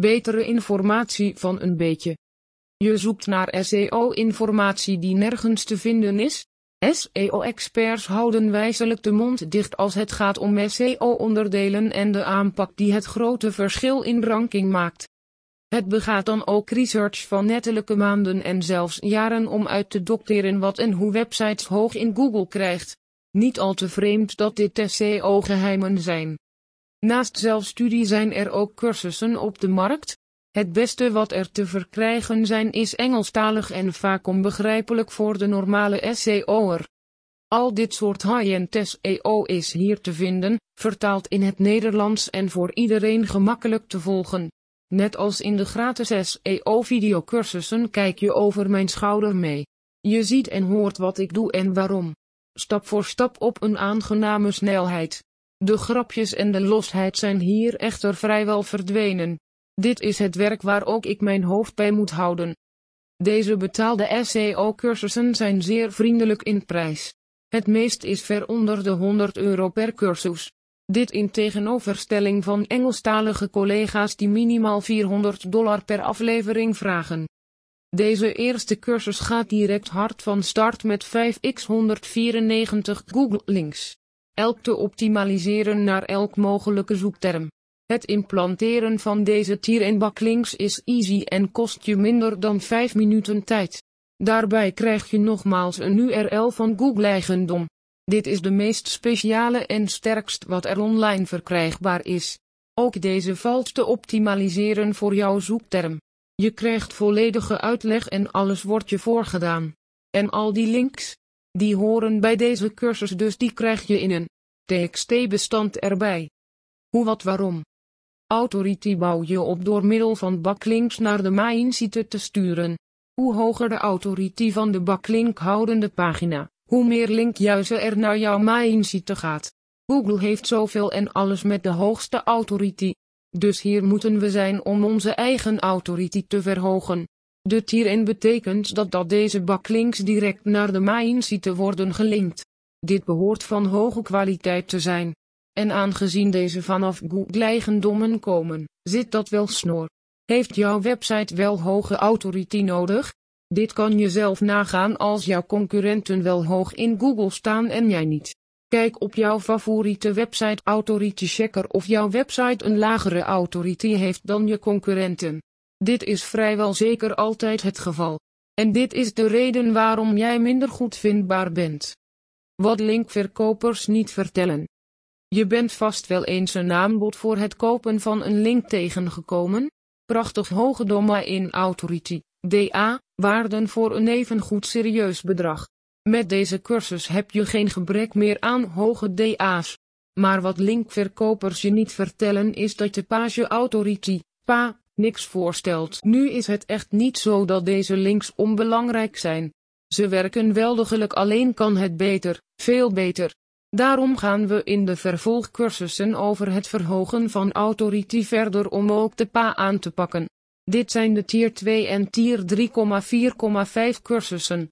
Betere informatie van een beetje. Je zoekt naar SEO-informatie die nergens te vinden is? SEO-experts houden wijzelijk de mond dicht als het gaat om SEO-onderdelen en de aanpak die het grote verschil in ranking maakt. Het begaat dan ook research van nettelijke maanden en zelfs jaren om uit te dokteren wat en hoe websites hoog in Google krijgt. Niet al te vreemd dat dit SEO-geheimen zijn. Naast zelfstudie zijn er ook cursussen op de markt. Het beste wat er te verkrijgen zijn is Engelstalig en vaak onbegrijpelijk voor de normale SEO'er. Al dit soort high-end SEO is hier te vinden, vertaald in het Nederlands en voor iedereen gemakkelijk te volgen. Net als in de gratis SEO-videocursussen kijk je over mijn schouder mee. Je ziet en hoort wat ik doe en waarom. Stap voor stap op een aangename snelheid. De grapjes en de losheid zijn hier echter vrijwel verdwenen. Dit is het werk waar ook ik mijn hoofd bij moet houden. Deze betaalde SEO-cursussen zijn zeer vriendelijk in prijs. Het meest is ver onder de 100 euro per cursus. Dit in tegenoverstelling van Engelstalige collega's die minimaal 400 dollar per aflevering vragen. Deze eerste cursus gaat direct hard van start met 5x194 Google links. Elk te optimaliseren naar elk mogelijke zoekterm. Het implanteren van deze tier- en backlinks is easy en kost je minder dan 5 minuten tijd. Daarbij krijg je nogmaals een URL van Google eigendom. Dit is de meest speciale en sterkst wat er online verkrijgbaar is. Ook deze valt te optimaliseren voor jouw zoekterm. Je krijgt volledige uitleg en alles wordt je voorgedaan. En al die links, die horen bij deze cursus dus die krijg je in een TXT-bestand erbij. Hoe wat waarom? Authority bouw je op door middel van backlinks naar de main site te sturen. Hoe hoger de authority van de backlink houdende pagina, hoe meer linkjuizen er naar jouw main site gaat. Google heeft zoveel en alles met de hoogste authority. Dus hier moeten we zijn om onze eigen authority te verhogen. Dit hierin betekent dat dat deze backlinks direct naar de main site worden gelinkt. Dit behoort van hoge kwaliteit te zijn. En aangezien deze vanaf Google-eigendommen komen, zit dat wel snor. Heeft jouw website wel hoge authority nodig? Dit kan je zelf nagaan als jouw concurrenten wel hoog in Google staan en jij niet. Kijk op jouw favoriete website Authority Checker of jouw website een lagere authority heeft dan je concurrenten. Dit is vrijwel zeker altijd het geval. En dit is de reden waarom jij minder goed vindbaar bent. Wat linkverkopers niet vertellen. Je bent vast wel eens een aanbod voor het kopen van een link tegengekomen. Prachtig hoge domain authority, DA, waarden voor een evengoed serieus bedrag. Met deze cursus heb je geen gebrek meer aan hoge DA's. Maar wat linkverkopers je niet vertellen is dat de page authority, PA, niks voorstelt. Nu is het echt niet zo dat deze links onbelangrijk zijn. Ze werken wel degelijk alleen kan het beter, veel beter. Daarom gaan we in de vervolgcursussen over het verhogen van authority verder om ook de PA aan te pakken. Dit zijn de tier 2 en tier 3,4,5 cursussen.